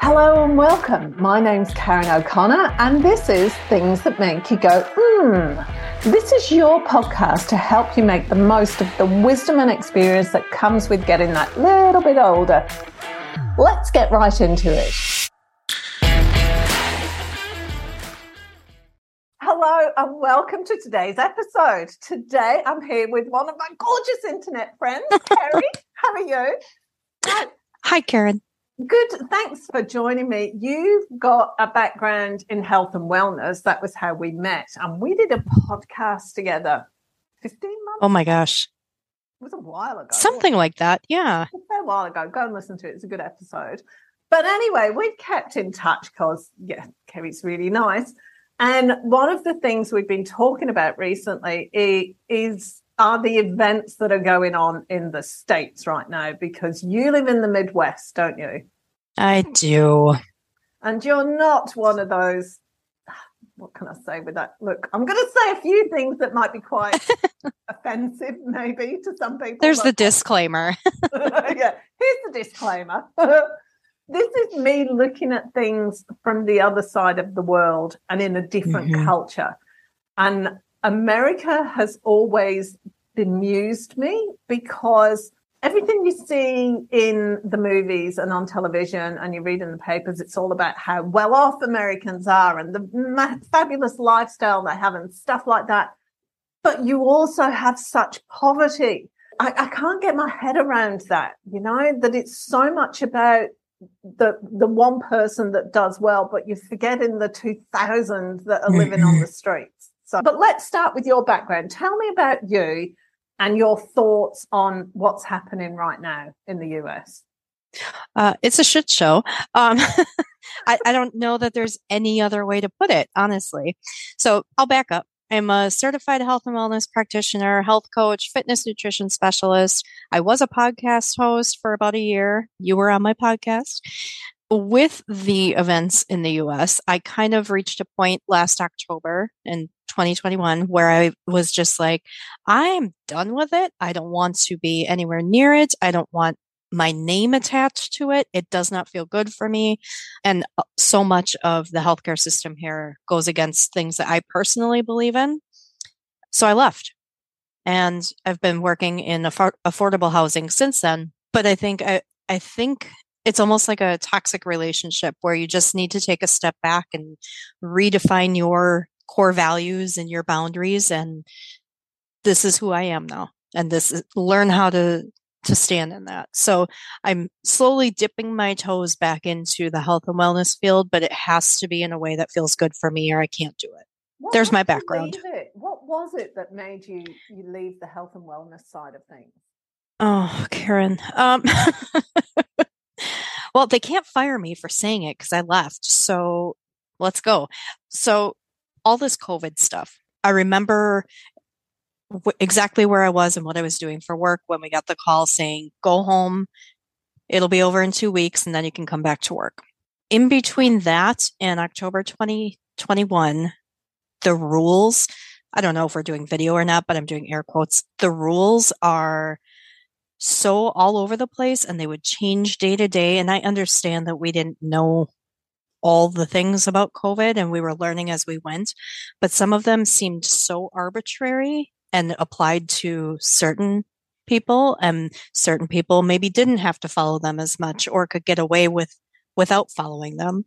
Hello and welcome. My name's Karen O'Connor, and this is Things That Make You Go, hmm. This is your podcast to help you make the most of the wisdom and experience that comes with getting that little bit older. Let's get right into it. Hello and welcome to today's episode. Today I'm here with one of my gorgeous internet friends, Kerry. How are you? Hi, Karen. Good. Thanks for joining me. You've got a background in health and wellness. That was how we met. And we did a podcast together 15 months. Oh my gosh. It was a while ago. Something like that. Yeah. A fair while ago. Go and listen to it. It's a good episode. But anyway, we've kept in touch because, yeah, Kerry's really nice. And one of the things we've been talking about recently is are the events that are going on in the States right now because you live in the Midwest, don't you? I do. And you're not one of those. What can I say with that? Look, I'm going to say a few things that might be quite offensive, maybe to some people. There's the disclaimer. yeah, here's the disclaimer. this is me looking at things from the other side of the world and in a different mm-hmm. culture. And America has always bemused me because everything you see in the movies and on television and you read in the papers, it's all about how well off Americans are and the ma- fabulous lifestyle they have and stuff like that. But you also have such poverty. I, I can't get my head around that, you know, that it's so much about the the one person that does well, but you're forgetting the two thousand that are mm, living on mm. the streets. So, but let's start with your background. Tell me about you and your thoughts on what's happening right now in the US. Uh, it's a shit show. Um, I, I don't know that there's any other way to put it, honestly. So I'll back up. I'm a certified health and wellness practitioner, health coach, fitness nutrition specialist. I was a podcast host for about a year. You were on my podcast. With the events in the US, I kind of reached a point last October in 2021 where I was just like, I'm done with it. I don't want to be anywhere near it. I don't want my name attached to it. It does not feel good for me. And uh, so much of the healthcare system here goes against things that I personally believe in. So I left. And I've been working in affordable housing since then. But I think I, I think it's almost like a toxic relationship where you just need to take a step back and redefine your core values and your boundaries and this is who I am now and this is learn how to to stand in that. So I'm slowly dipping my toes back into the health and wellness field, but it has to be in a way that feels good for me or I can't do it. What There's my background. What was it that made you you leave the health and wellness side of things? Oh, Karen. Um, well, they can't fire me for saying it because I left. So let's go. So all this COVID stuff. I remember exactly where I was and what I was doing for work when we got the call saying, go home. It'll be over in two weeks and then you can come back to work. In between that and October 2021, the rules, I don't know if we're doing video or not, but I'm doing air quotes. The rules are so all over the place and they would change day to day. And I understand that we didn't know all the things about COVID and we were learning as we went, but some of them seemed so arbitrary and applied to certain people and certain people maybe didn't have to follow them as much or could get away with without following them.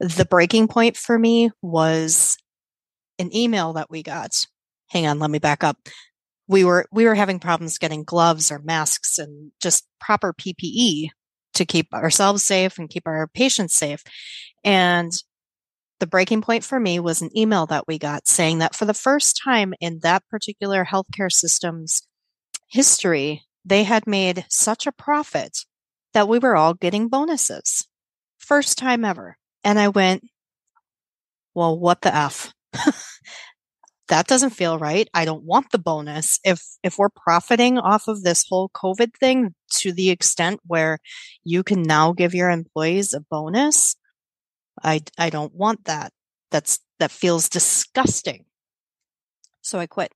The breaking point for me was an email that we got. Hang on, let me back up. We were we were having problems getting gloves or masks and just proper PPE to keep ourselves safe and keep our patients safe. And the breaking point for me was an email that we got saying that for the first time in that particular healthcare system's history, they had made such a profit that we were all getting bonuses. First time ever. And I went, well, what the F? that doesn't feel right. I don't want the bonus. If if we're profiting off of this whole COVID thing to the extent where you can now give your employees a bonus, I I don't want that. That's that feels disgusting. So I quit.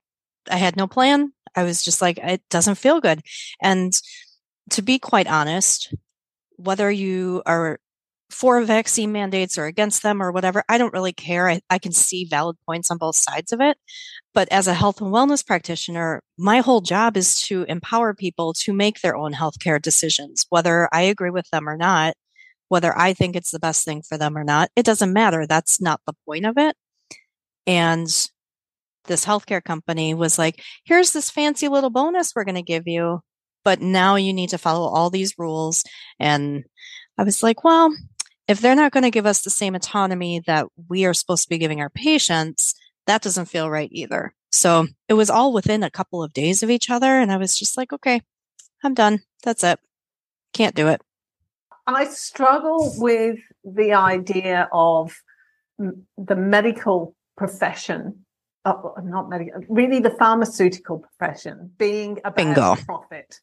I had no plan. I was just like it doesn't feel good. And to be quite honest, whether you are for vaccine mandates or against them or whatever. I don't really care. I, I can see valid points on both sides of it. But as a health and wellness practitioner, my whole job is to empower people to make their own healthcare decisions, whether I agree with them or not, whether I think it's the best thing for them or not. It doesn't matter. That's not the point of it. And this healthcare company was like, here's this fancy little bonus we're going to give you, but now you need to follow all these rules. And I was like, well, if they're not going to give us the same autonomy that we are supposed to be giving our patients, that doesn't feel right either. So it was all within a couple of days of each other. And I was just like, okay, I'm done. That's it. Can't do it. I struggle with the idea of the medical profession, uh, not medical, really the pharmaceutical profession being about Bingo. profit.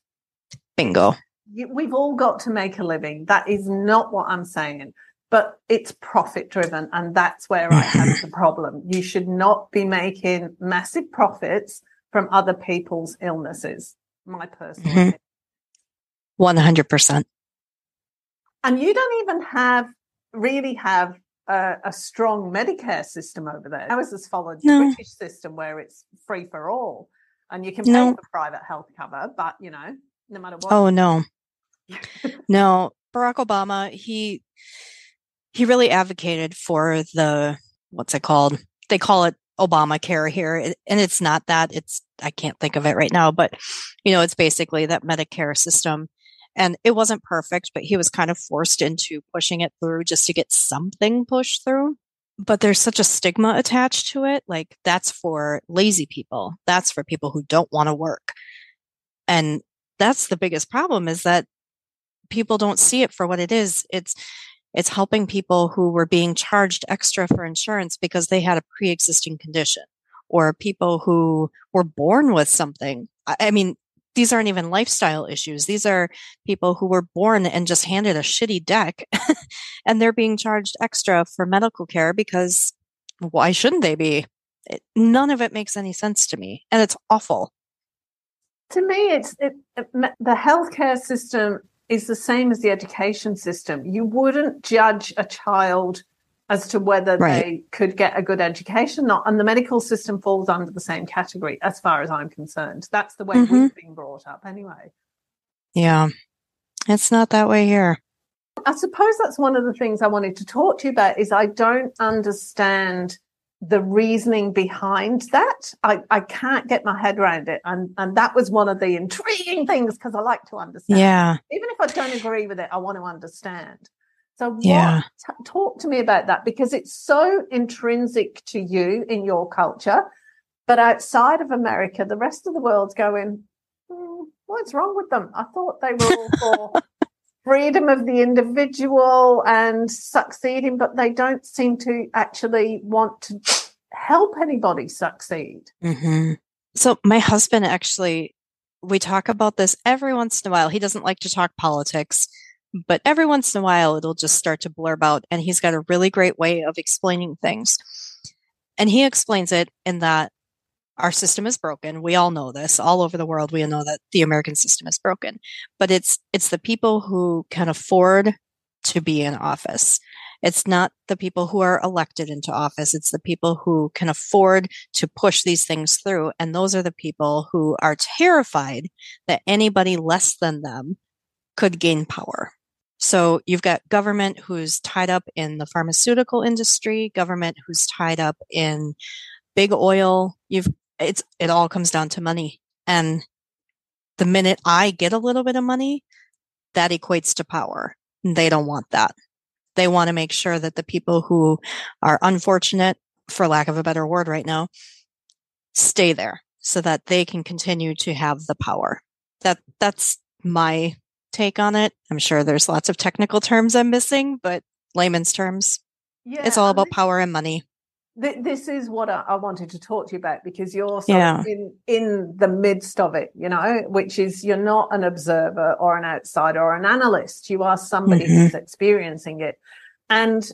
Bingo. We've all got to make a living. That is not what I'm saying but it's profit driven and that's where I have the problem. You should not be making massive profits from other people's illnesses. My personal mm-hmm. 100%. And you don't even have really have a, a, strong Medicare system over there. Ours has followed the no. British system where it's free for all and you can pay no. for private health cover, but you know, no matter what. Oh no. No, Barack Obama, he he really advocated for the what's it called? They call it Obamacare here, and it's not that. It's I can't think of it right now, but you know, it's basically that Medicare system. And it wasn't perfect, but he was kind of forced into pushing it through just to get something pushed through. But there's such a stigma attached to it. Like that's for lazy people. That's for people who don't want to work. And that's the biggest problem is that people don't see it for what it is. It's it's helping people who were being charged extra for insurance because they had a pre existing condition or people who were born with something. I mean, these aren't even lifestyle issues. These are people who were born and just handed a shitty deck and they're being charged extra for medical care because why shouldn't they be? It, none of it makes any sense to me and it's awful. To me, it's it, the healthcare system is the same as the education system. You wouldn't judge a child as to whether right. they could get a good education or not. And the medical system falls under the same category as far as I'm concerned. That's the way mm-hmm. we've been brought up anyway. Yeah. It's not that way here. I suppose that's one of the things I wanted to talk to you about is I don't understand the reasoning behind that. I, I can't get my head around it. And, and that was one of the intriguing things because I like to understand. Yeah. Even if I don't agree with it, I want to understand. So yeah. T- talk to me about that because it's so intrinsic to you in your culture. But outside of America, the rest of the world's going, hmm, what's wrong with them? I thought they were all for freedom of the individual and succeeding, but they don't seem to actually want to help anybody succeed. Mm-hmm. So, my husband actually, we talk about this every once in a while. He doesn't like to talk politics, but every once in a while it'll just start to blurb out. And he's got a really great way of explaining things. And he explains it in that our system is broken. We all know this. All over the world, we know that the American system is broken. But it's it's the people who can afford to be in office. It's not the people who are elected into office. It's the people who can afford to push these things through. And those are the people who are terrified that anybody less than them could gain power. So you've got government who's tied up in the pharmaceutical industry, government who's tied up in big oil. You've it's it all comes down to money. And the minute I get a little bit of money, that equates to power. They don't want that. They want to make sure that the people who are unfortunate, for lack of a better word right now, stay there so that they can continue to have the power. That that's my take on it. I'm sure there's lots of technical terms I'm missing, but layman's terms. Yeah, it's all about power and money th- this is what I, I, wanted to talk to you about because you're yeah. in in the midst of it, you know, which is you're not an observer or an outsider or an analyst. You are somebody mm-hmm. who's experiencing it, and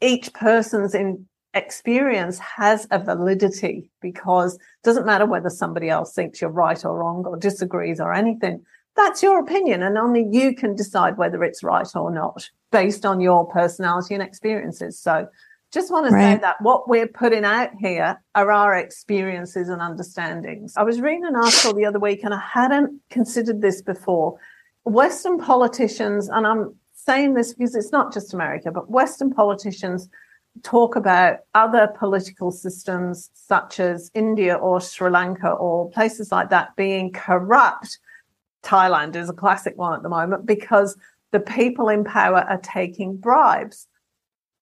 each person's in experience has a validity because it doesn't matter whether somebody else thinks you're right or wrong or disagrees or anything that's your opinion, and only you can decide whether it's right or not based on your personality and experiences. So, just want to right. say that what we're putting out here are our experiences and understandings. I was reading an article the other week and I hadn't considered this before. Western politicians, and I'm saying this because it's not just America, but Western politicians talk about other political systems such as India or Sri Lanka or places like that being corrupt. Thailand is a classic one at the moment because the people in power are taking bribes.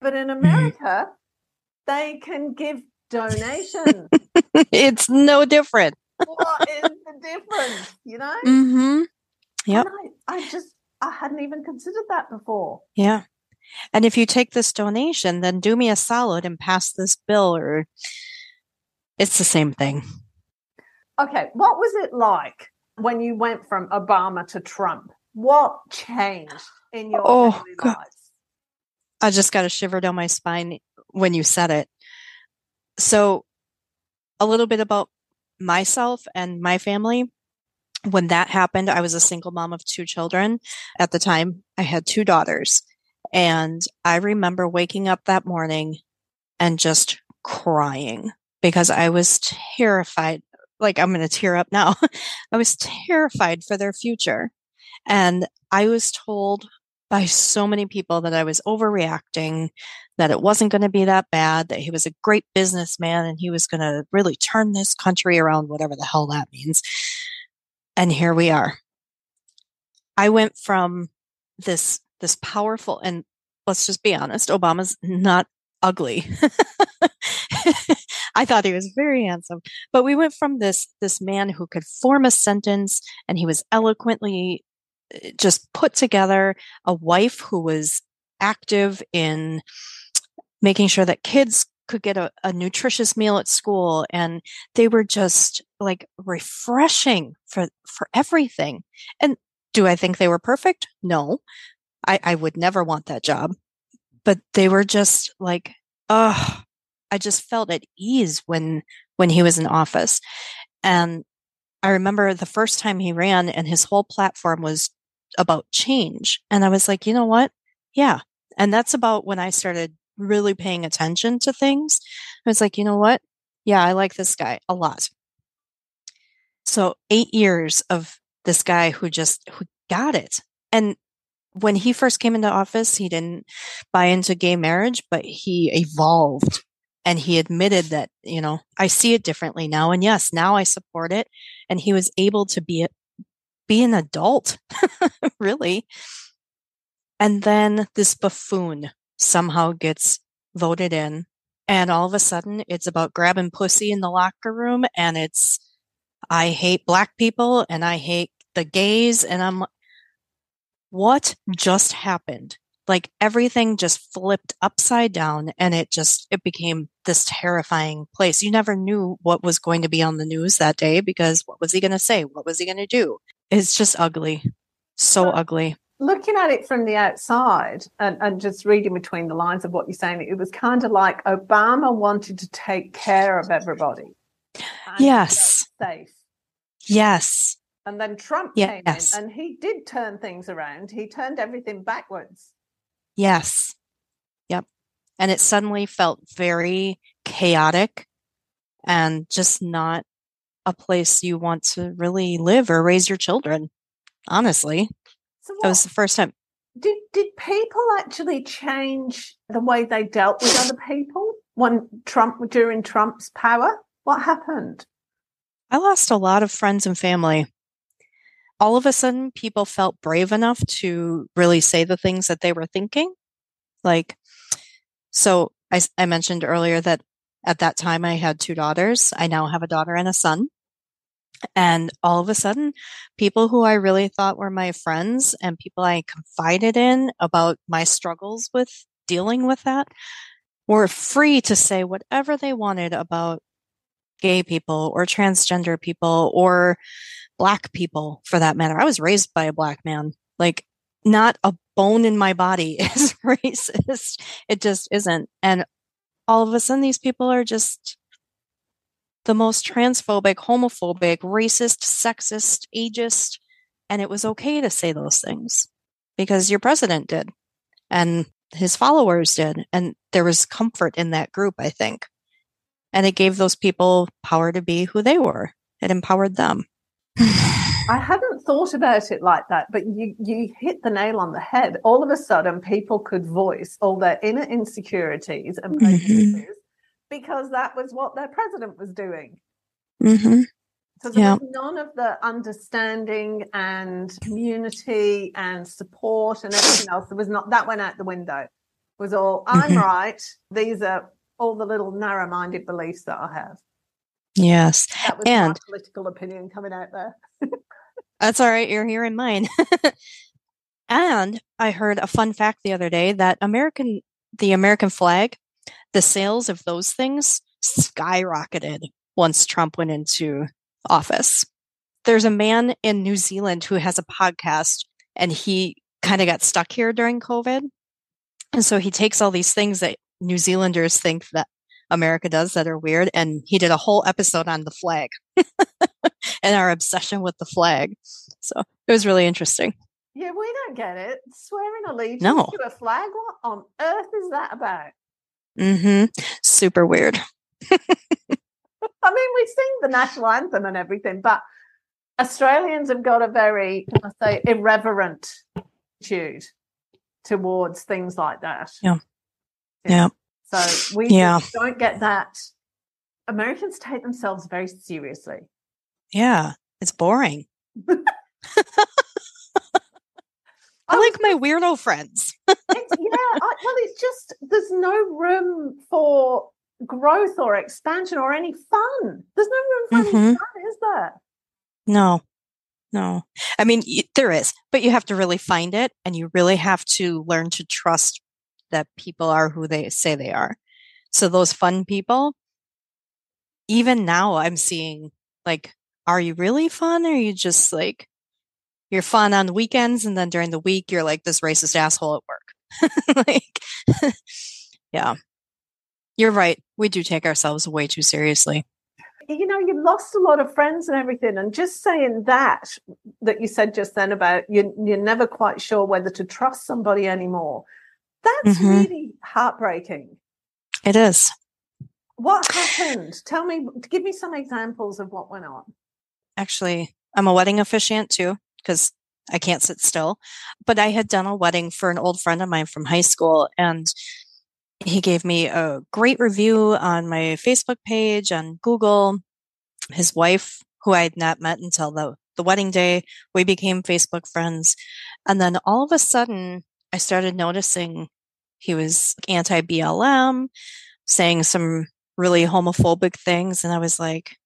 But in mm-hmm. America, they can give donations. it's no different. what is the difference? You know? Mm-hmm. Yep. I, I just I hadn't even considered that before. Yeah. And if you take this donation, then do me a solid and pass this bill, or it's the same thing. Okay. What was it like when you went from Obama to Trump? What changed in your oh, lives? I just got a shiver down my spine when you said it. So, a little bit about myself and my family. When that happened, I was a single mom of two children. At the time, I had two daughters. And I remember waking up that morning and just crying because I was terrified. Like, I'm going to tear up now. I was terrified for their future. And I was told by so many people that I was overreacting, that it wasn't going to be that bad, that he was a great businessman and he was going to really turn this country around, whatever the hell that means. And here we are. I went from this this powerful and let's just be honest, Obama's not ugly. I thought he was very handsome. But we went from this this man who could form a sentence and he was eloquently Eh, just put together, a wife who was active in making sure that kids could get a, a nutritious meal at school and they were just like refreshing for for everything. And do I think they were perfect? No. I, I would never want that job. But they were just like, oh, I just felt at ease when when he was in office. And I remember the first time he ran and his whole platform was about change. And I was like, you know what? Yeah. And that's about when I started really paying attention to things. I was like, you know what? Yeah, I like this guy a lot. So eight years of this guy who just who got it. And when he first came into office, he didn't buy into gay marriage, but he evolved and he admitted that, you know, I see it differently now. And yes, now I support it. And he was able to be, be an adult, really. And then this buffoon somehow gets voted in. And all of a sudden, it's about grabbing pussy in the locker room. And it's, I hate black people and I hate the gays. And I'm what just happened? Like everything just flipped upside down and it just, it became this terrifying place. You never knew what was going to be on the news that day because what was he going to say? What was he going to do? It's just ugly. So well, ugly. Looking at it from the outside and, and just reading between the lines of what you're saying, it was kind of like Obama wanted to take care of everybody. Yes. Safe. Yes. And then Trump yes. came in and he did turn things around. He turned everything backwards. Yes. Yep. And it suddenly felt very chaotic and just not a place you want to really live or raise your children. Honestly. So that was the first time. Did did people actually change the way they dealt with other people when Trump during Trump's power? What happened? I lost a lot of friends and family all of a sudden people felt brave enough to really say the things that they were thinking. Like, so I, I mentioned earlier that at that time I had two daughters. I now have a daughter and a son. And all of a sudden, people who I really thought were my friends and people I confided in about my struggles with dealing with that were free to say whatever they wanted about gay people or transgender people or black people for that matter. I was raised by a black man. Like not a bone in my body is racist. It just isn't. And all of a sudden these people are just the most transphobic, homophobic, racist, sexist, ageist, And it was okay to say those things because your president did and his followers did. And there was comfort in that group, I think. And it gave those people power to be who they were. It empowered them. I hadn't thought about it like that, but you, you hit the nail on the head. All of a sudden, people could voice all their inner insecurities and mm-hmm. prejudices mm-hmm. Because that was what their president was doing. Mm-hmm. So there yeah. was none of the understanding and community and support and everything else. There was not that went out the window. It was all I'm mm-hmm. right. These are all the little narrow-minded beliefs that I have. Yes, that was and political opinion coming out there. that's all right. You're hearing mine. and I heard a fun fact the other day that American, the American flag, the sales of those things skyrocketed once Trump went into office. There's a man in New Zealand who has a podcast and he kind of got stuck here during COVID. And so he takes all these things that New Zealanders think that America does that are weird. And he did a whole episode on the flag and our obsession with the flag. So it was really interesting. Yeah, we don't get it. Swearing allegiance no. to a flag? What on earth is that about? Mm-hmm. Super weird. I mean, we sing the national anthem and everything, but Australians have got a very, can I say, irreverent attitude towards things like that. Yeah. Yeah. So we yeah. don't get that. Americans take themselves very seriously. Yeah. It's boring. I like my weirdo friends. yeah, I, well, it's just there's no room for growth or expansion or any fun. There's no room for mm-hmm. any fun, is there? No, no. I mean, there is, but you have to really find it and you really have to learn to trust that people are who they say they are. So those fun people, even now I'm seeing like, are you really fun? Or are you just like, you're fun on the weekends and then during the week you're like this racist asshole at work. like, yeah. You're right. We do take ourselves way too seriously. You know, you lost a lot of friends and everything. And just saying that, that you said just then about you, you're never quite sure whether to trust somebody anymore, that's mm-hmm. really heartbreaking. It is. What happened? Tell me, give me some examples of what went on. Actually, I'm a wedding officiant too, because I can't sit still. But I had done a wedding for an old friend of mine from high school, and he gave me a great review on my Facebook page, on Google. His wife, who I had not met until the, the wedding day, we became Facebook friends. And then all of a sudden, I started noticing he was anti BLM, saying some really homophobic things. And I was like,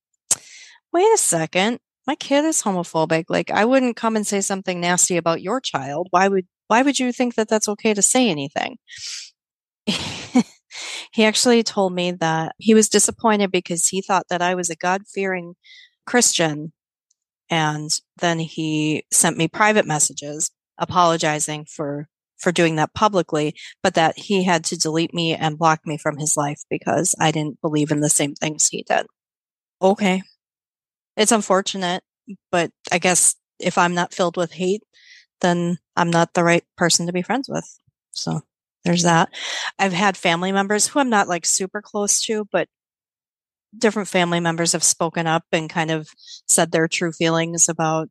wait a second, my kid is homophobic. Like, I wouldn't come and say something nasty about your child. Why would, why would you think that that's okay to say anything? he actually told me that he was disappointed because he thought that I was a God fearing Christian. And then he sent me private messages apologizing for for doing that publicly, but that he had to delete me and block me from his life because I didn't believe in the same things he did. Okay. It's unfortunate, but I guess if I'm not filled with hate, then I'm not the right person to be friends with. So there's that. I've had family members who I'm not like super close to, but different family members have spoken up and kind of said their true feelings about,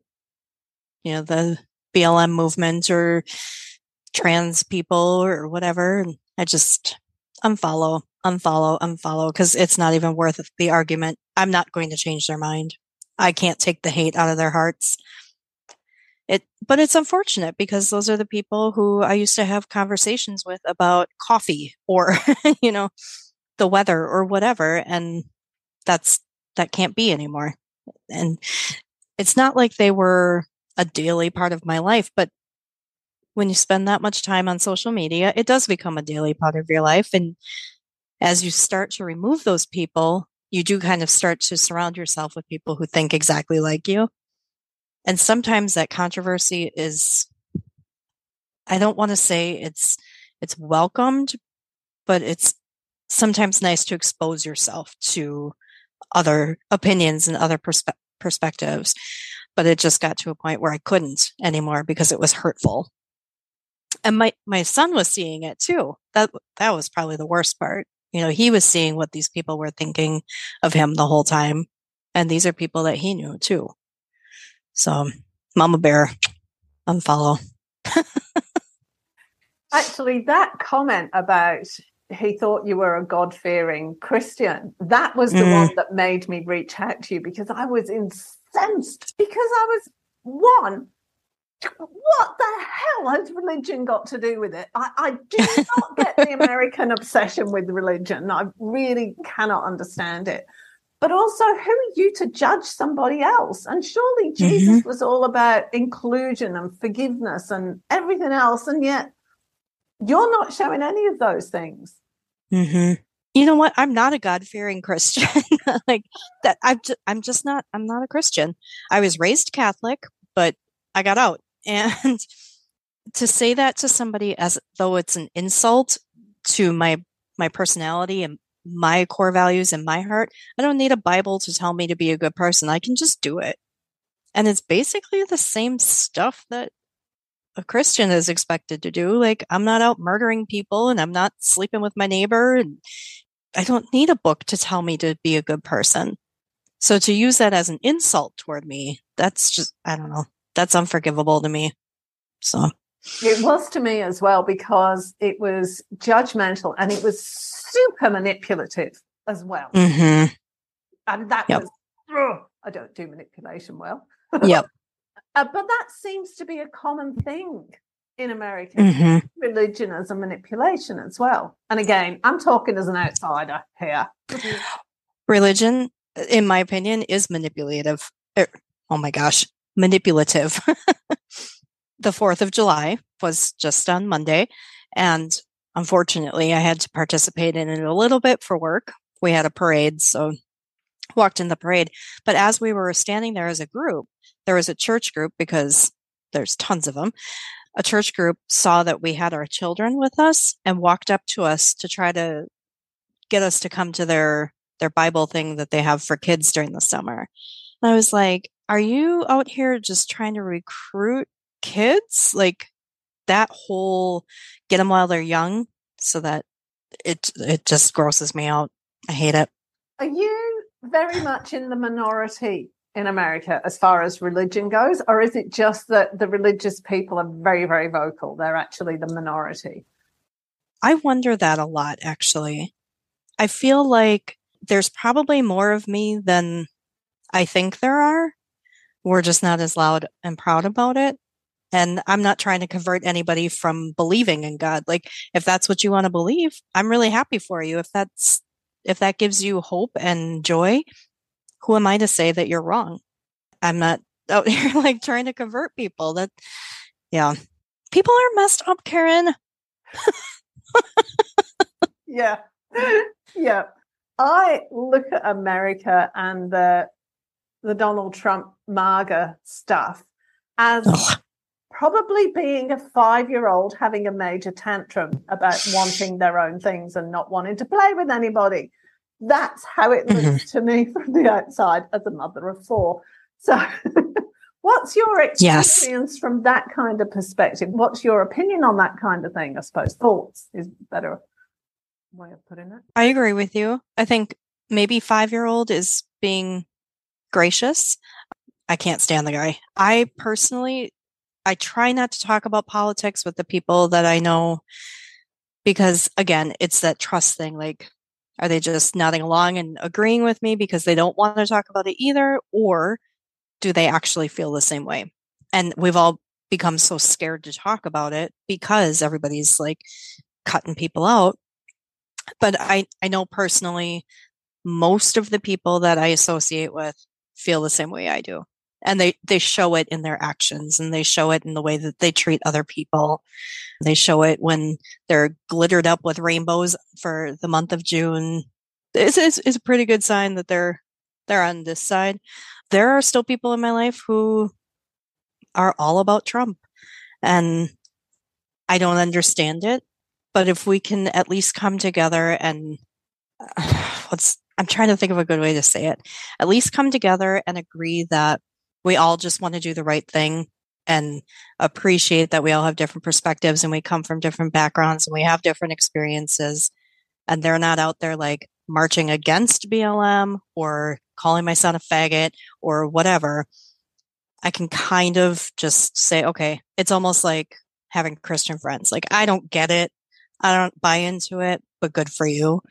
you know, the BLM movement or trans people or whatever. And I just unfollow, unfollow, unfollow because it's not even worth the argument. I'm not going to change their mind. I can't take the hate out of their hearts. It but it's unfortunate because those are the people who I used to have conversations with about coffee or you know the weather or whatever and that's that can't be anymore. And it's not like they were a daily part of my life but when you spend that much time on social media it does become a daily part of your life. And as you start to remove those people you do kind of start to surround yourself with people who think exactly like you and sometimes that controversy is i don't want to say it's it's welcomed but it's sometimes nice to expose yourself to other opinions and other perspe- perspectives but it just got to a point where I couldn't anymore because it was hurtful. And my, my son was seeing it too. That, that was probably the worst part. You know, he was seeing what these people were thinking of him the whole time. And these are people that he knew too. So, Mama Bear, unfollow. Actually, that comment about he thought you were a God fearing Christian, that was the mm. one that made me reach out to you because I was incensed because I was one. What the hell has religion got to do with it? I, I do not get the American obsession with religion. I really cannot understand it. But also, who are you to judge somebody else? And surely mm-hmm. Jesus mm-hmm. was all about inclusion and forgiveness and everything else. And yet, you're not showing any of those things. Mm-hmm. You know what? I'm not a God fearing Christian. like that. I'm just, I'm just not. I'm not a Christian. I was raised Catholic, but I got out. And to say that to somebody as though it's an insult to my my personality and my core values and my heart, I don't need a Bible to tell me to be a good person. I can just do it. And it's basically the same stuff that a Christian is expected to do. Like, I'm not out murdering people and I'm not sleeping with my neighbor. And I don't need a book to tell me to be a good person. So to use that as an insult toward me, that's just, I don't know, that's unforgivable to me. So it was to me as well because it was judgmental and it was super manipulative as well. Mm-hmm. And that yep. was, oh, I don't do manipulation well. yep. Uh, but that seems to be a common thing in America mm-hmm. religion as a manipulation as well. And again, I'm talking as an outsider here. religion, in my opinion, is manipulative. Er, oh my gosh, manipulative. the 4th of July was just on Monday. And unfortunately, I had to participate in it a little bit for work. We had a parade, so walked in the parade. But as we were standing there as a group, there was a church group because there's tons of them. A church group saw that we had our children with us and walked up to us to try to get us to come to their their Bible thing that they have for kids during the summer. And I was like, "Are you out here just trying to recruit kids? Like that whole get them while they're young so that it it just grosses me out. I hate it." Are you very much in the minority in America as far as religion goes? Or is it just that the religious people are very, very vocal? They're actually the minority? I wonder that a lot, actually. I feel like there's probably more of me than I think there are. We're just not as loud and proud about it. And I'm not trying to convert anybody from believing in God. Like, if that's what you want to believe, I'm really happy for you. If that's, if that gives you hope and joy, who am I to say that you're wrong? I'm not out here like trying to convert people. That, yeah, people are messed up, Karen. yeah, yeah. I look at America and the the Donald Trump MAGA stuff as Ugh. probably being a five year old having a major tantrum about wanting their own things and not wanting to play with anybody. That's how it looks mm-hmm. to me from the outside as a mother of four. So, what's your experience yes. from that kind of perspective? What's your opinion on that kind of thing? I suppose thoughts is better way of putting it. I agree with you. I think maybe five year old is being gracious. I can't stand the guy. I personally, I try not to talk about politics with the people that I know because again, it's that trust thing. Like are they just nodding along and agreeing with me because they don't want to talk about it either? Or do they actually feel the same way? And we've all become so scared to talk about it because everybody's like cutting people out. But I, I know personally, most of the people that I associate with feel the same way I do. And they, they show it in their actions and they show it in the way that they treat other people. They show it when they're glittered up with rainbows for the month of June. It's, it's, it's a pretty good sign that they're they're on this side. There are still people in my life who are all about Trump, and I don't understand it. But if we can at least come together and let's I'm trying to think of a good way to say it. At least come together and agree that we all just want to do the right thing and appreciate that we all have different perspectives and we come from different backgrounds and we have different experiences and they're not out there like marching against BLM or calling my son a faggot or whatever, I can kind of just say, okay, it's almost like having Christian friends. Like, I don't get it. I don't buy into it, but good for you.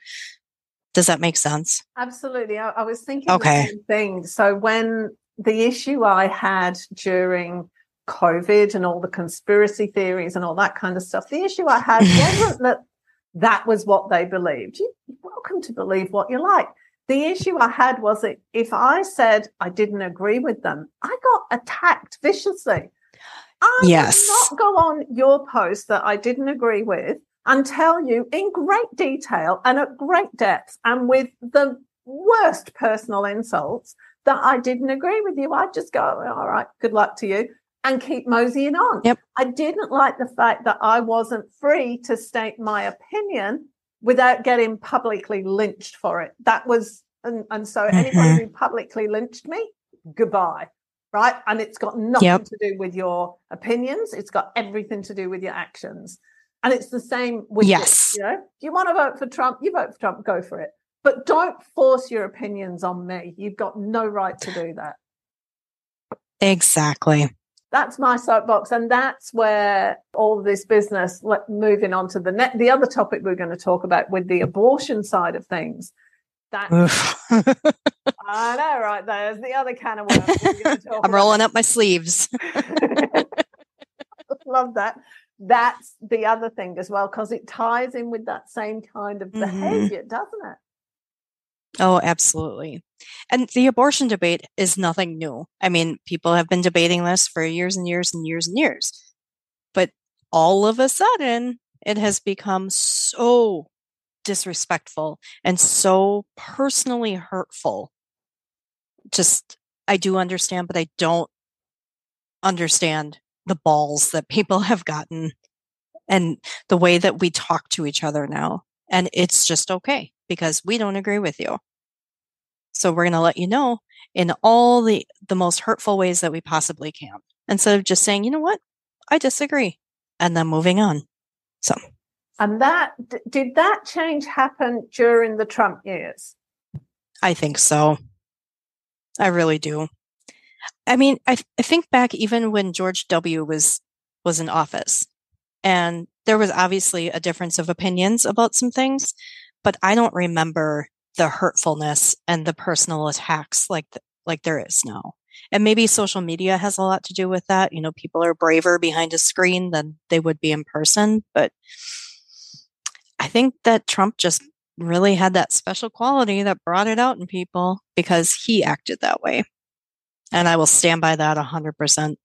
Does that make sense? Absolutely. I, I was thinking okay. the same thing. So when the issue I had during COVID and all the conspiracy theories and all that kind of stuff, the issue I had wasn't that that was what they believed. You're welcome to believe what you like. The issue I had was that if I said I didn't agree with them, I got attacked viciously. I yes. not go on your post that I didn't agree with and tell you in great detail and at great depth and with the worst personal insults that I didn't agree with you. I'd just go, all right, good luck to you and keep moseying on. Yep. I didn't like the fact that I wasn't free to state my opinion without getting publicly lynched for it. That was, and, and so mm-hmm. anybody who publicly lynched me, goodbye. Right. And it's got nothing yep. to do with your opinions. It's got everything to do with your actions. And it's the same with yes. This, you know, you want to vote for Trump, you vote for Trump, go for it. But don't force your opinions on me. You've got no right to do that. Exactly. That's my soapbox. And that's where all this business, moving on to the net, the other topic we're going to talk about with the abortion side of things. That I know, right? There's the other can of worms. I'm rolling up my sleeves. Love that that's the other thing as well because it ties in with that same kind of mm-hmm. behavior doesn't it? Oh absolutely. And the abortion debate is nothing new. I mean people have been debating this for years and years and years and years. But all of a sudden it has become so disrespectful and so personally hurtful. Just i do understand but i don't understand the balls that people have gotten and the way that we talk to each other now. And it's just okay because we don't agree with you. So we're going to let you know in all the, the most hurtful ways that we possibly can instead of just saying, you know what? I disagree and then moving on. So. And that, did that change happen during the Trump years? I think so. I really do. I mean, I, I think back even when George W. was was in office, and there was obviously a difference of opinions about some things, but I don't remember the hurtfulness and the personal attacks like the, like there is now. And maybe social media has a lot to do with that. You know, people are braver behind a screen than they would be in person. But I think that Trump just really had that special quality that brought it out in people because he acted that way. And I will stand by that 100%.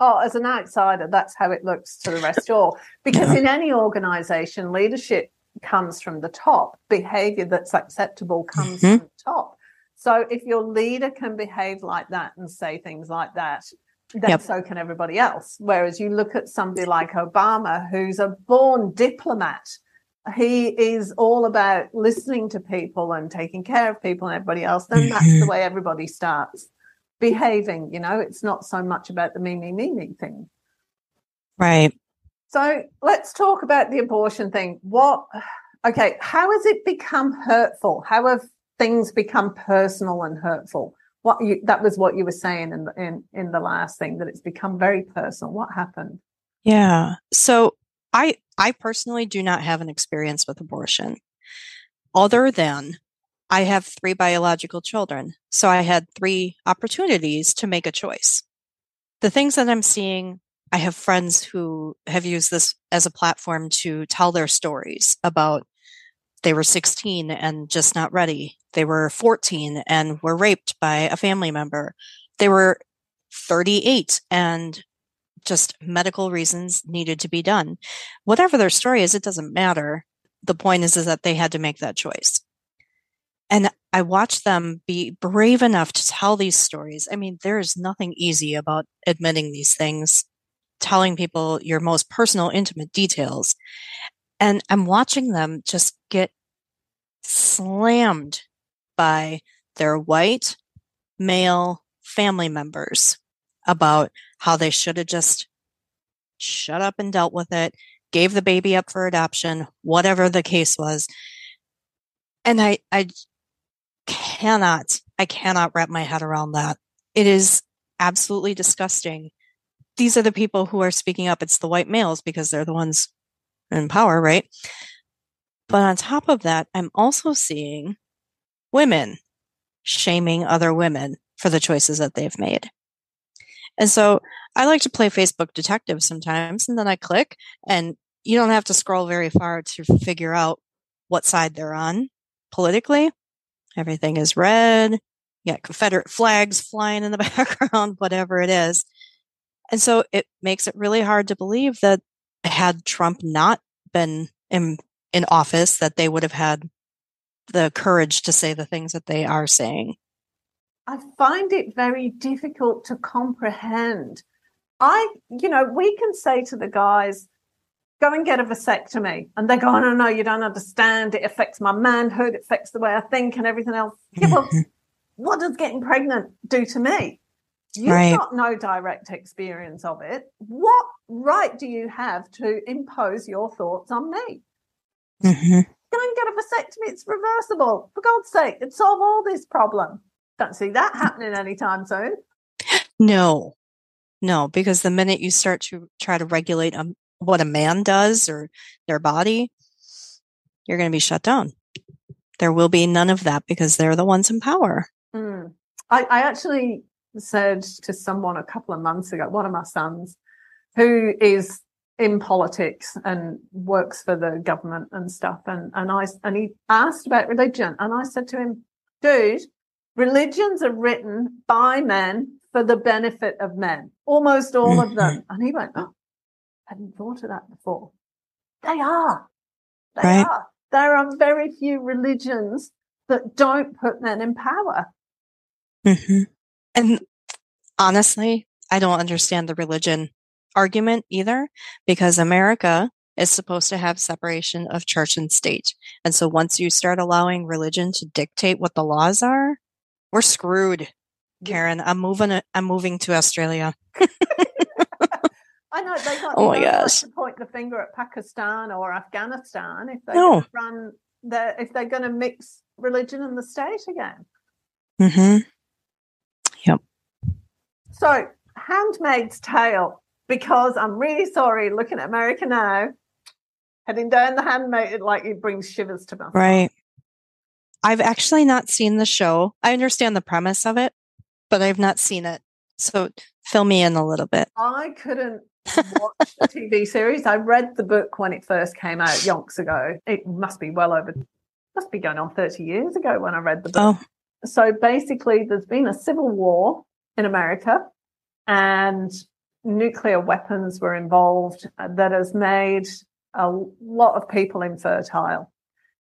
Oh, as an outsider, that's how it looks to the rest. Sure. Because in any organization, leadership comes from the top, behavior that's acceptable comes mm-hmm. from the top. So if your leader can behave like that and say things like that, then yep. so can everybody else. Whereas you look at somebody like Obama, who's a born diplomat, he is all about listening to people and taking care of people and everybody else, then mm-hmm. that's the way everybody starts behaving. You know, it's not so much about the me, me, me, me thing. Right. So let's talk about the abortion thing. What, okay, how has it become hurtful? How have things become personal and hurtful? What you, that was what you were saying in the, in, in the last thing that it's become very personal. What happened? Yeah. So I, I personally do not have an experience with abortion other than I have three biological children, so I had three opportunities to make a choice. The things that I'm seeing, I have friends who have used this as a platform to tell their stories about they were 16 and just not ready. They were 14 and were raped by a family member. They were 38 and just medical reasons needed to be done. Whatever their story is, it doesn't matter. The point is, is that they had to make that choice. And I watch them be brave enough to tell these stories. I mean, there is nothing easy about admitting these things, telling people your most personal, intimate details. And I'm watching them just get slammed by their white, male, family members about how they should have just shut up and dealt with it, gave the baby up for adoption, whatever the case was. And I, I cannot, I cannot wrap my head around that. It is absolutely disgusting. These are the people who are speaking up. It's the white males because they're the ones in power, right? But on top of that, I'm also seeing women shaming other women for the choices that they've made. And so I like to play Facebook detective sometimes, and then I click, and you don't have to scroll very far to figure out what side they're on politically. Everything is red. You got Confederate flags flying in the background, whatever it is. And so it makes it really hard to believe that had Trump not been in, in office, that they would have had the courage to say the things that they are saying. I find it very difficult to comprehend. I, you know, we can say to the guys, go and get a vasectomy. And they go, oh, no, no, you don't understand. It affects my manhood, it affects the way I think and everything else. Yeah, well, what does getting pregnant do to me? You've right. got no direct experience of it. What right do you have to impose your thoughts on me? Mm-hmm. Go and get a vasectomy. It's reversible. For God's sake, it'd solve all this problem. Don't see that happening anytime soon. No, no, because the minute you start to try to regulate um, what a man does or their body, you're going to be shut down. There will be none of that because they're the ones in power. Mm. I, I actually said to someone a couple of months ago, one of my sons, who is in politics and works for the government and stuff, and and I and he asked about religion, and I said to him, "Dude, religions are written by men for the benefit of men, almost all of them." And he went, "Oh, hadn't thought of that before. They are, they right. are. There are very few religions that don't put men in power." Mm-hmm. And honestly, I don't understand the religion argument either because America is supposed to have separation of church and state. And so once you start allowing religion to dictate what the laws are, we're screwed. Karen, I'm moving I'm moving to Australia. I know they got oh my gosh. to point the finger at Pakistan or Afghanistan if they no. run the if they're going to mix religion and the state again. Mhm. Yep. So, Handmaid's Tale because I'm really sorry looking at America now, heading down the handmaid, it, like it brings shivers to my Right. I've actually not seen the show. I understand the premise of it, but I've not seen it. So fill me in a little bit. I couldn't watch the TV series. I read the book when it first came out yonks ago. It must be well over, must be going on 30 years ago when I read the book. Oh. So basically, there's been a civil war in America, and nuclear weapons were involved that has made a lot of people infertile.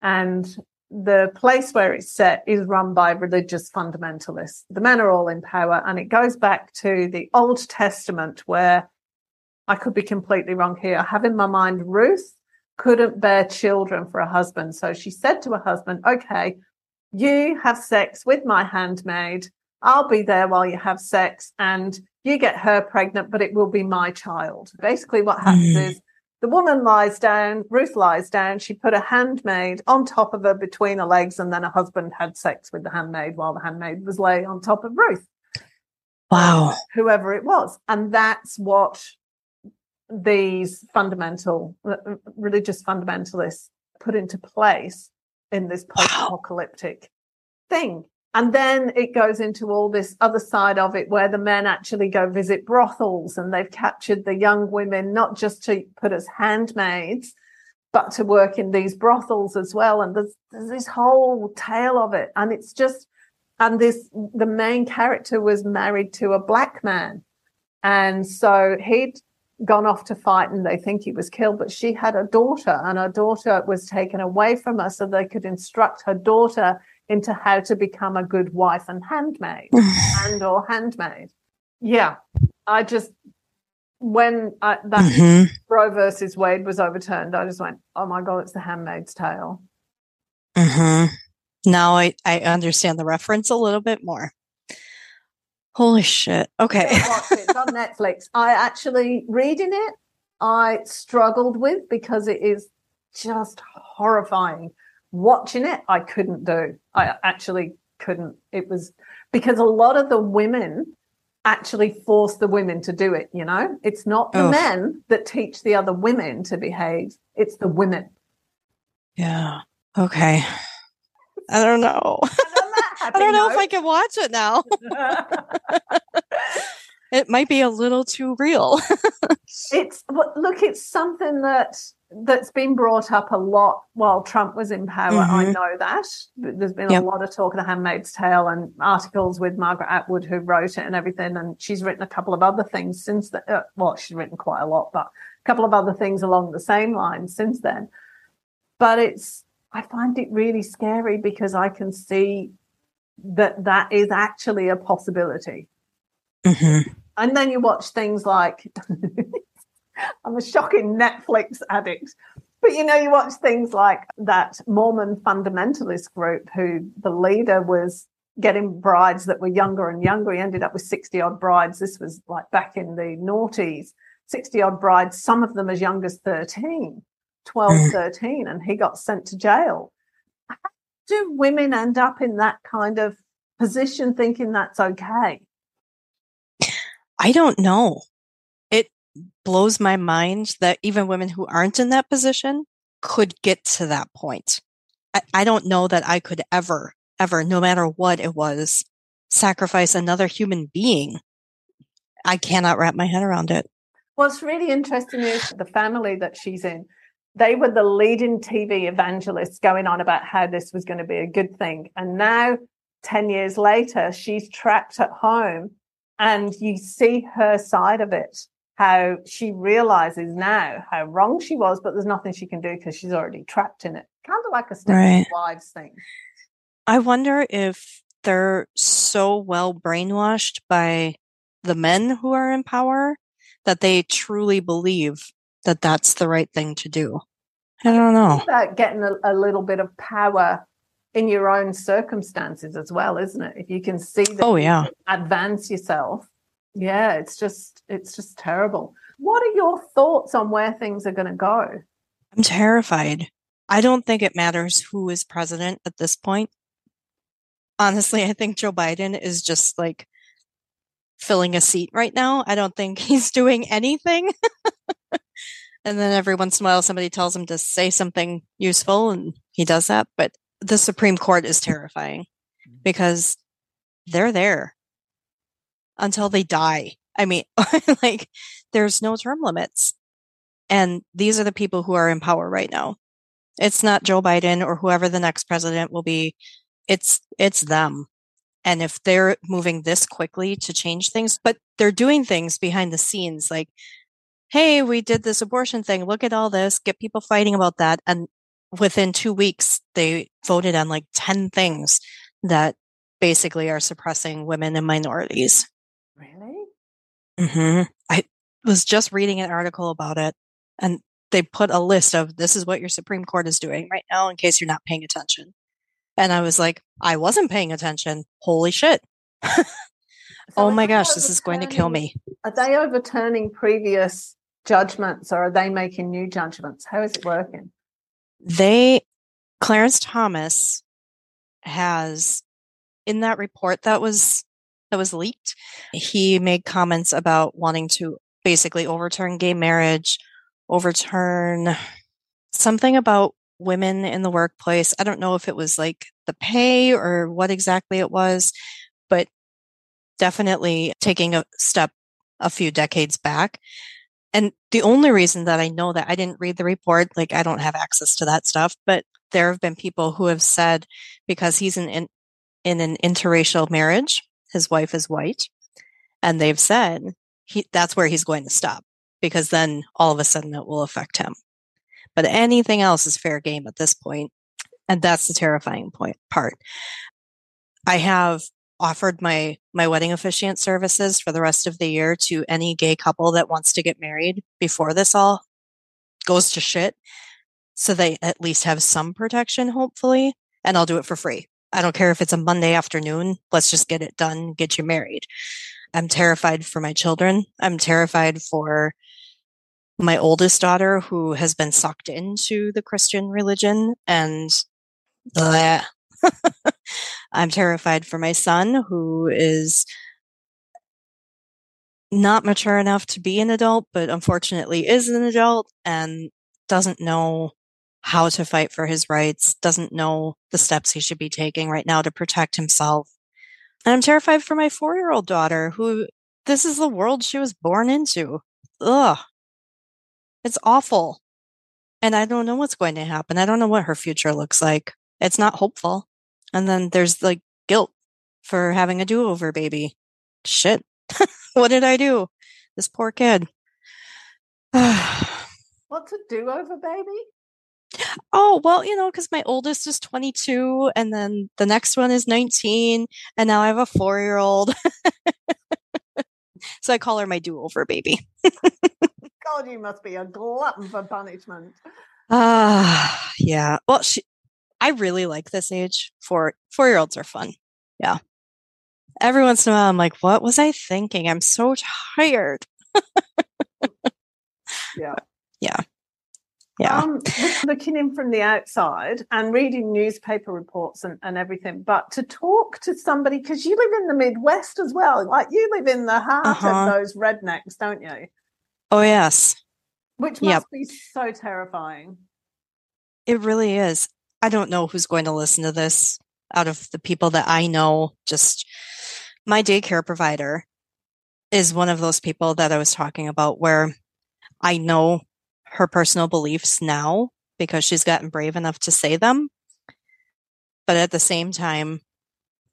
And the place where it's set is run by religious fundamentalists. The men are all in power, and it goes back to the Old Testament, where I could be completely wrong here. I have in my mind Ruth couldn't bear children for a husband. So she said to her husband, Okay, you have sex with my handmaid. I'll be there while you have sex, and you get her pregnant, but it will be my child. Basically, what happens mm. is the woman lies down, Ruth lies down, she put a handmaid on top of her between her legs, and then her husband had sex with the handmaid while the handmaid was laying on top of Ruth. Wow. Whoever it was. And that's what these fundamental, uh, uh, religious fundamentalists put into place in this post apocalyptic wow. thing. And then it goes into all this other side of it where the men actually go visit brothels and they've captured the young women, not just to put as handmaids, but to work in these brothels as well. And there's, there's this whole tale of it. And it's just, and this, the main character was married to a black man. And so he'd gone off to fight and they think he was killed, but she had a daughter and her daughter was taken away from her so they could instruct her daughter into how to become a good wife and handmaid and or handmaid. Yeah, I just when I, that mm-hmm. Roe versus Wade was overturned, I just went, "Oh my god, it's The Handmaid's Tale." Mm-hmm. Now I I understand the reference a little bit more. Holy shit. Okay. It's on Netflix. I actually reading it, I struggled with because it is just horrifying. Watching it, I couldn't do. I actually couldn't. It was because a lot of the women actually force the women to do it, you know? It's not the men that teach the other women to behave, it's the women. Yeah. Okay. I don't know. I don't know if I can watch it now. it might be a little too real. it's look, it's something that that's been brought up a lot while Trump was in power. Mm-hmm. I know that. There's been yep. a lot of talk of the Handmaid's Tale and articles with Margaret Atwood who wrote it and everything. And she's written a couple of other things since then. Uh, well, she's written quite a lot, but a couple of other things along the same lines since then. But it's, I find it really scary because I can see that that is actually a possibility. Mm-hmm. And then you watch things like, I'm a shocking Netflix addict. But you know, you watch things like that Mormon fundamentalist group who the leader was getting brides that were younger and younger. He ended up with 60 odd brides. This was like back in the noughties, 60 odd brides, some of them as young as 13, 12, mm. 13, and he got sent to jail How do women end up in that kind of position thinking that's okay? I don't know. It blows my mind that even women who aren't in that position could get to that point. I, I don't know that I could ever, ever, no matter what it was, sacrifice another human being. I cannot wrap my head around it. What's really interesting is the family that she's in they were the leading TV evangelists going on about how this was going to be a good thing. And now, 10 years later, she's trapped at home and you see her side of it, how she realizes now how wrong she was, but there's nothing she can do because she's already trapped in it. Kind of like a step right. wives thing. I wonder if they're so well brainwashed by the men who are in power that they truly believe that that's the right thing to do. I don't know. About getting a, a, little bit of power in your own circumstances as well, isn't it? If you can see that oh, yeah. advance yourself. Yeah, it's just it's just terrible. What are your thoughts on where things are going to go? I'm terrified. I don't think it matters who is president at this point. Honestly, I think Joe Biden is just like filling a seat right now. I don't think he's doing anything. And then every once in a while, somebody tells him to say something useful, and he does that. But the Supreme Court is terrifying mm-hmm. because they're there until they die. I mean, like, there's no term limits. And these are the people who are in power right now. It's not Joe Biden or whoever the next president will be. It's, it's them. And if they're moving this quickly to change things, but they're doing things behind the scenes, like hey, we did this abortion thing. Look at all this. Get people fighting about that. And within two weeks, they voted on like 10 things that basically are suppressing women and minorities. Really? hmm I was just reading an article about it and they put a list of this is what your Supreme Court is doing right now in case you're not paying attention. And I was like, I wasn't paying attention. Holy shit. so oh my gosh, this is going to kill me. Are they overturning previous judgments or are they making new judgments? How is it working? They, Clarence Thomas has in that report that was that was leaked, he made comments about wanting to basically overturn gay marriage, overturn something about women in the workplace. I don't know if it was like the pay or what exactly it was, but definitely taking a step a few decades back. And the only reason that I know that I didn't read the report, like I don't have access to that stuff, but there have been people who have said because he's in, in, in an interracial marriage, his wife is white, and they've said he, that's where he's going to stop because then all of a sudden it will affect him. But anything else is fair game at this point, And that's the terrifying point part. I have offered my my wedding officiant services for the rest of the year to any gay couple that wants to get married before this all goes to shit so they at least have some protection hopefully and I'll do it for free I don't care if it's a Monday afternoon. Let's just get it done, get you married. I'm terrified for my children. I'm terrified for my oldest daughter who has been sucked into the Christian religion and I'm terrified for my son who is not mature enough to be an adult, but unfortunately is an adult and doesn't know how to fight for his rights, doesn't know the steps he should be taking right now to protect himself. And I'm terrified for my four year old daughter who this is the world she was born into. Ugh. It's awful. And I don't know what's going to happen. I don't know what her future looks like. It's not hopeful. And then there's like guilt for having a do over baby. Shit. what did I do? This poor kid. What's a do over baby? Oh, well, you know, because my oldest is 22 and then the next one is 19 and now I have a four year old. so I call her my do over baby. God, you must be a glutton for punishment. Ah, uh, yeah. Well, she, I really like this age. Four four year olds are fun. Yeah. Every once in a while, I'm like, what was I thinking? I'm so tired. yeah. Yeah. Yeah. Um, looking in from the outside and reading newspaper reports and, and everything, but to talk to somebody, because you live in the Midwest as well, like you live in the heart uh-huh. of those rednecks, don't you? Oh, yes. Which must yep. be so terrifying. It really is. I don't know who's going to listen to this out of the people that I know. Just my daycare provider is one of those people that I was talking about where I know her personal beliefs now because she's gotten brave enough to say them. But at the same time,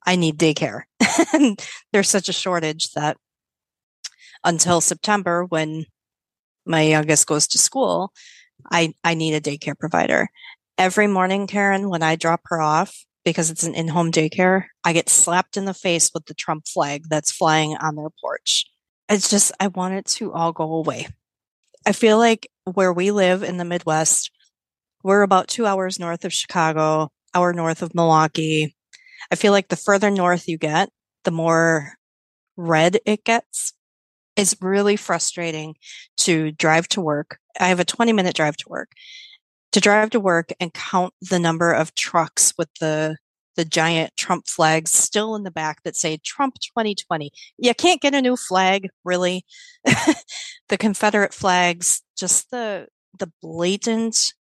I need daycare. and there's such a shortage that until September, when my youngest goes to school, I, I need a daycare provider every morning, Karen, when I drop her off, because it's an in home daycare, I get slapped in the face with the Trump flag that's flying on their porch. It's just, I want it to all go away. I feel like where we live in the Midwest, we're about two hours north of Chicago, hour north of Milwaukee. I feel like the further north you get, the more red it gets. It's really frustrating to drive to work. I have a 20 minute drive to work to drive to work and count the number of trucks with the the giant Trump flags still in the back that say Trump 2020. You can't get a new flag, really. the Confederate flags, just the the blatant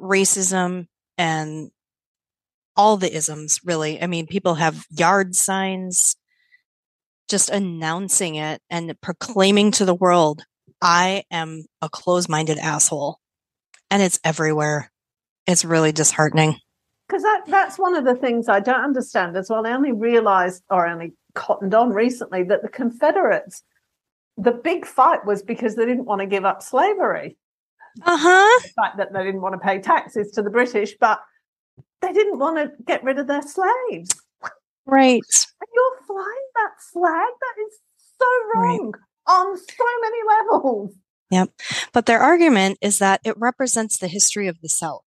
racism and all the isms, really. I mean, people have yard signs just announcing it and proclaiming to the world, I am a close minded asshole and it's everywhere. It's really disheartening. Because that, that's one of the things I don't understand as well. I only realized or only cottoned on recently that the Confederates, the big fight was because they didn't want to give up slavery. Uh huh. The fact that they didn't want to pay taxes to the British, but they didn't want to get rid of their slaves. Right. And you're flying that flag? That is so wrong right. on so many levels. Yep. But their argument is that it represents the history of the South.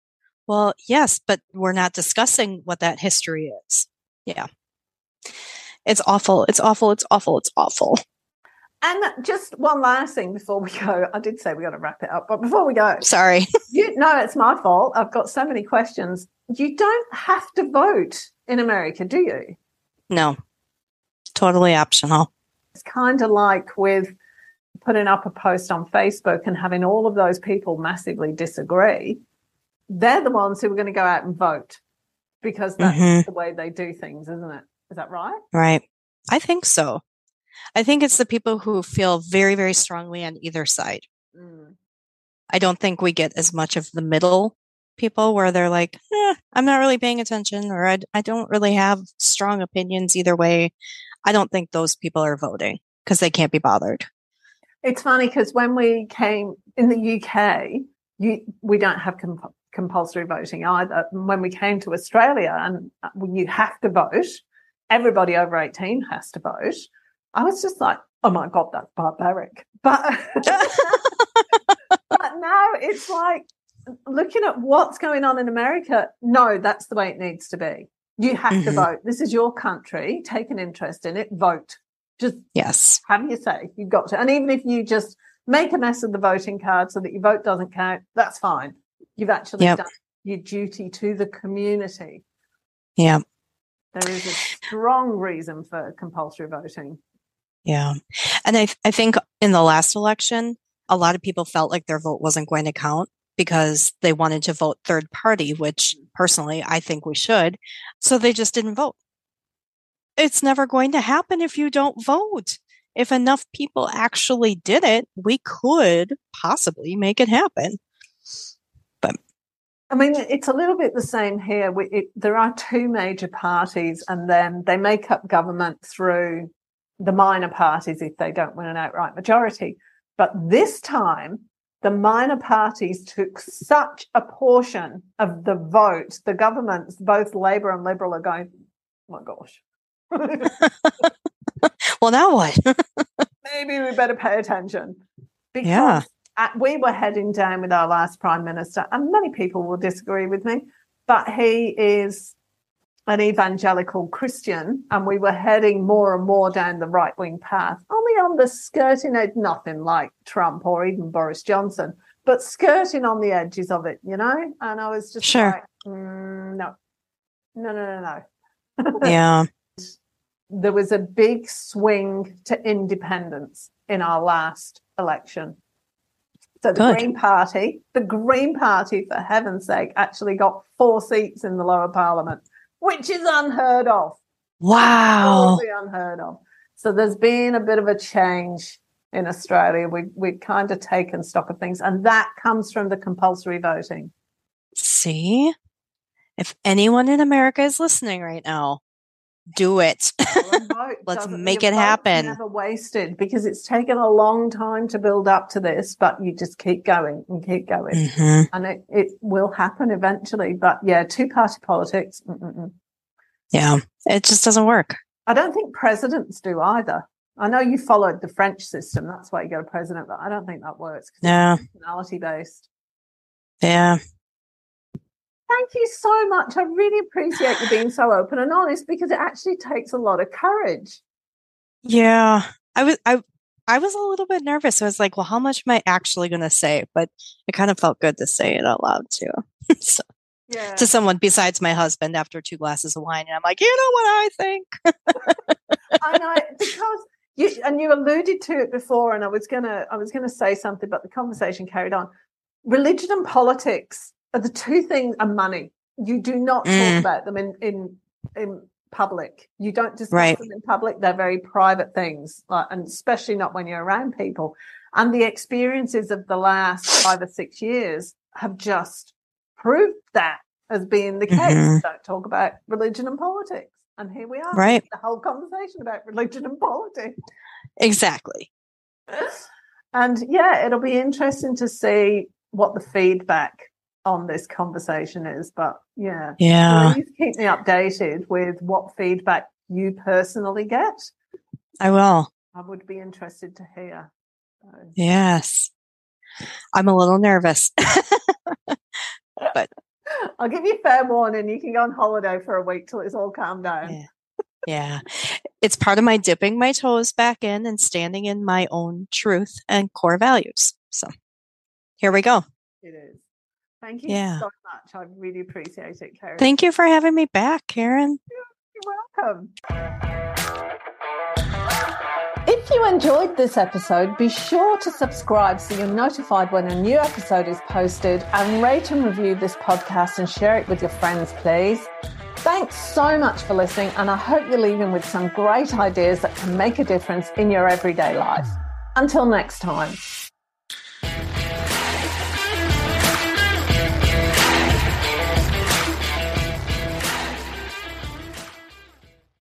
Well, yes, but we're not discussing what that history is. Yeah. It's awful. It's awful. It's awful. It's awful. And just one last thing before we go. I did say we got to wrap it up, but before we go, sorry. You, no, it's my fault. I've got so many questions. You don't have to vote in America, do you? No, totally optional. It's kind of like with putting up a post on Facebook and having all of those people massively disagree, they're the ones who are going to go out and vote because that's mm-hmm. the way they do things, isn't it? Is that right? Right. I think so. I think it's the people who feel very, very strongly on either side. Mm. I don't think we get as much of the middle people where they're like, eh, I'm not really paying attention or I, I don't really have strong opinions either way. I don't think those people are voting because they can't be bothered. It's funny because when we came in the UK, you, we don't have comp- compulsory voting either. When we came to Australia and uh, you have to vote, everybody over 18 has to vote. I was just like, oh my God, that's barbaric. But, but now it's like looking at what's going on in America. No, that's the way it needs to be. You have mm-hmm. to vote. This is your country. Take an interest in it. Vote. Just yes. Have your say. You've got to. And even if you just make a mess of the voting card so that your vote doesn't count, that's fine. You've actually yep. done your duty to the community. Yeah. There is a strong reason for compulsory voting. Yeah. And I, I think in the last election, a lot of people felt like their vote wasn't going to count because they wanted to vote third party, which personally I think we should. So they just didn't vote. It's never going to happen if you don't vote. If enough people actually did it, we could possibly make it happen. But I mean, it's a little bit the same here. We, it, there are two major parties, and then they make up government through the minor parties if they don't win an outright majority. But this time, the minor parties took such a portion of the vote, the governments, both Labor and Liberal, are going, oh my gosh. well, now what? Maybe we better pay attention. Because yeah. At, we were heading down with our last prime minister, and many people will disagree with me, but he is an evangelical Christian, and we were heading more and more down the right wing path, only on the skirting edge, nothing like Trump or even Boris Johnson, but skirting on the edges of it, you know? And I was just sure. like, mm, no, no, no, no, no. yeah. There was a big swing to independents in our last election. So the Good. Green Party, the Green Party, for heaven's sake, actually got four seats in the lower parliament which is unheard of. Wow. Totally unheard of. So there's been a bit of a change in Australia. We we've kind of taken stock of things, and that comes from the compulsory voting. See, if anyone in America is listening right now, do it. Let's make it happen. Never wasted because it's taken a long time to build up to this, but you just keep going and keep going, mm-hmm. and it, it will happen eventually. But yeah, two party politics. Mm-mm. Yeah, it just doesn't work. I don't think presidents do either. I know you followed the French system. That's why you got a president, but I don't think that works. Yeah, personality based. Yeah, Thank you so much. I really appreciate you being so open and honest because it actually takes a lot of courage. Yeah. I was I I was a little bit nervous. I was like, well, how much am I actually going to say? But it kind of felt good to say it out loud too. so, yeah. To someone besides my husband after two glasses of wine. And I'm like, you know what I think? And I because you, and you alluded to it before, and I was gonna I was gonna say something, but the conversation carried on. Religion and politics the two things are money. You do not talk mm. about them in in in public. You don't discuss right. them in public. They're very private things, like, and especially not when you're around people. And the experiences of the last five or six years have just proved that as being the case. Mm-hmm. Don't talk about religion and politics. And here we are. Right. The whole conversation about religion and politics. Exactly. And yeah, it'll be interesting to see what the feedback on this conversation is. But yeah, yeah, please keep me updated with what feedback you personally get. I will. I would be interested to hear. So. Yes, I'm a little nervous, but I'll give you fair warning. You can go on holiday for a week till it's all calmed down. Yeah. yeah. It's part of my dipping my toes back in and standing in my own truth and core values. So here we go. It is. Thank you yeah. so much. I really appreciate it, Karen. Thank you for having me back, Karen. You're welcome. If you enjoyed this episode, be sure to subscribe so you're notified when a new episode is posted and rate and review this podcast and share it with your friends, please. Thanks so much for listening, and I hope you're leaving with some great ideas that can make a difference in your everyday life. Until next time.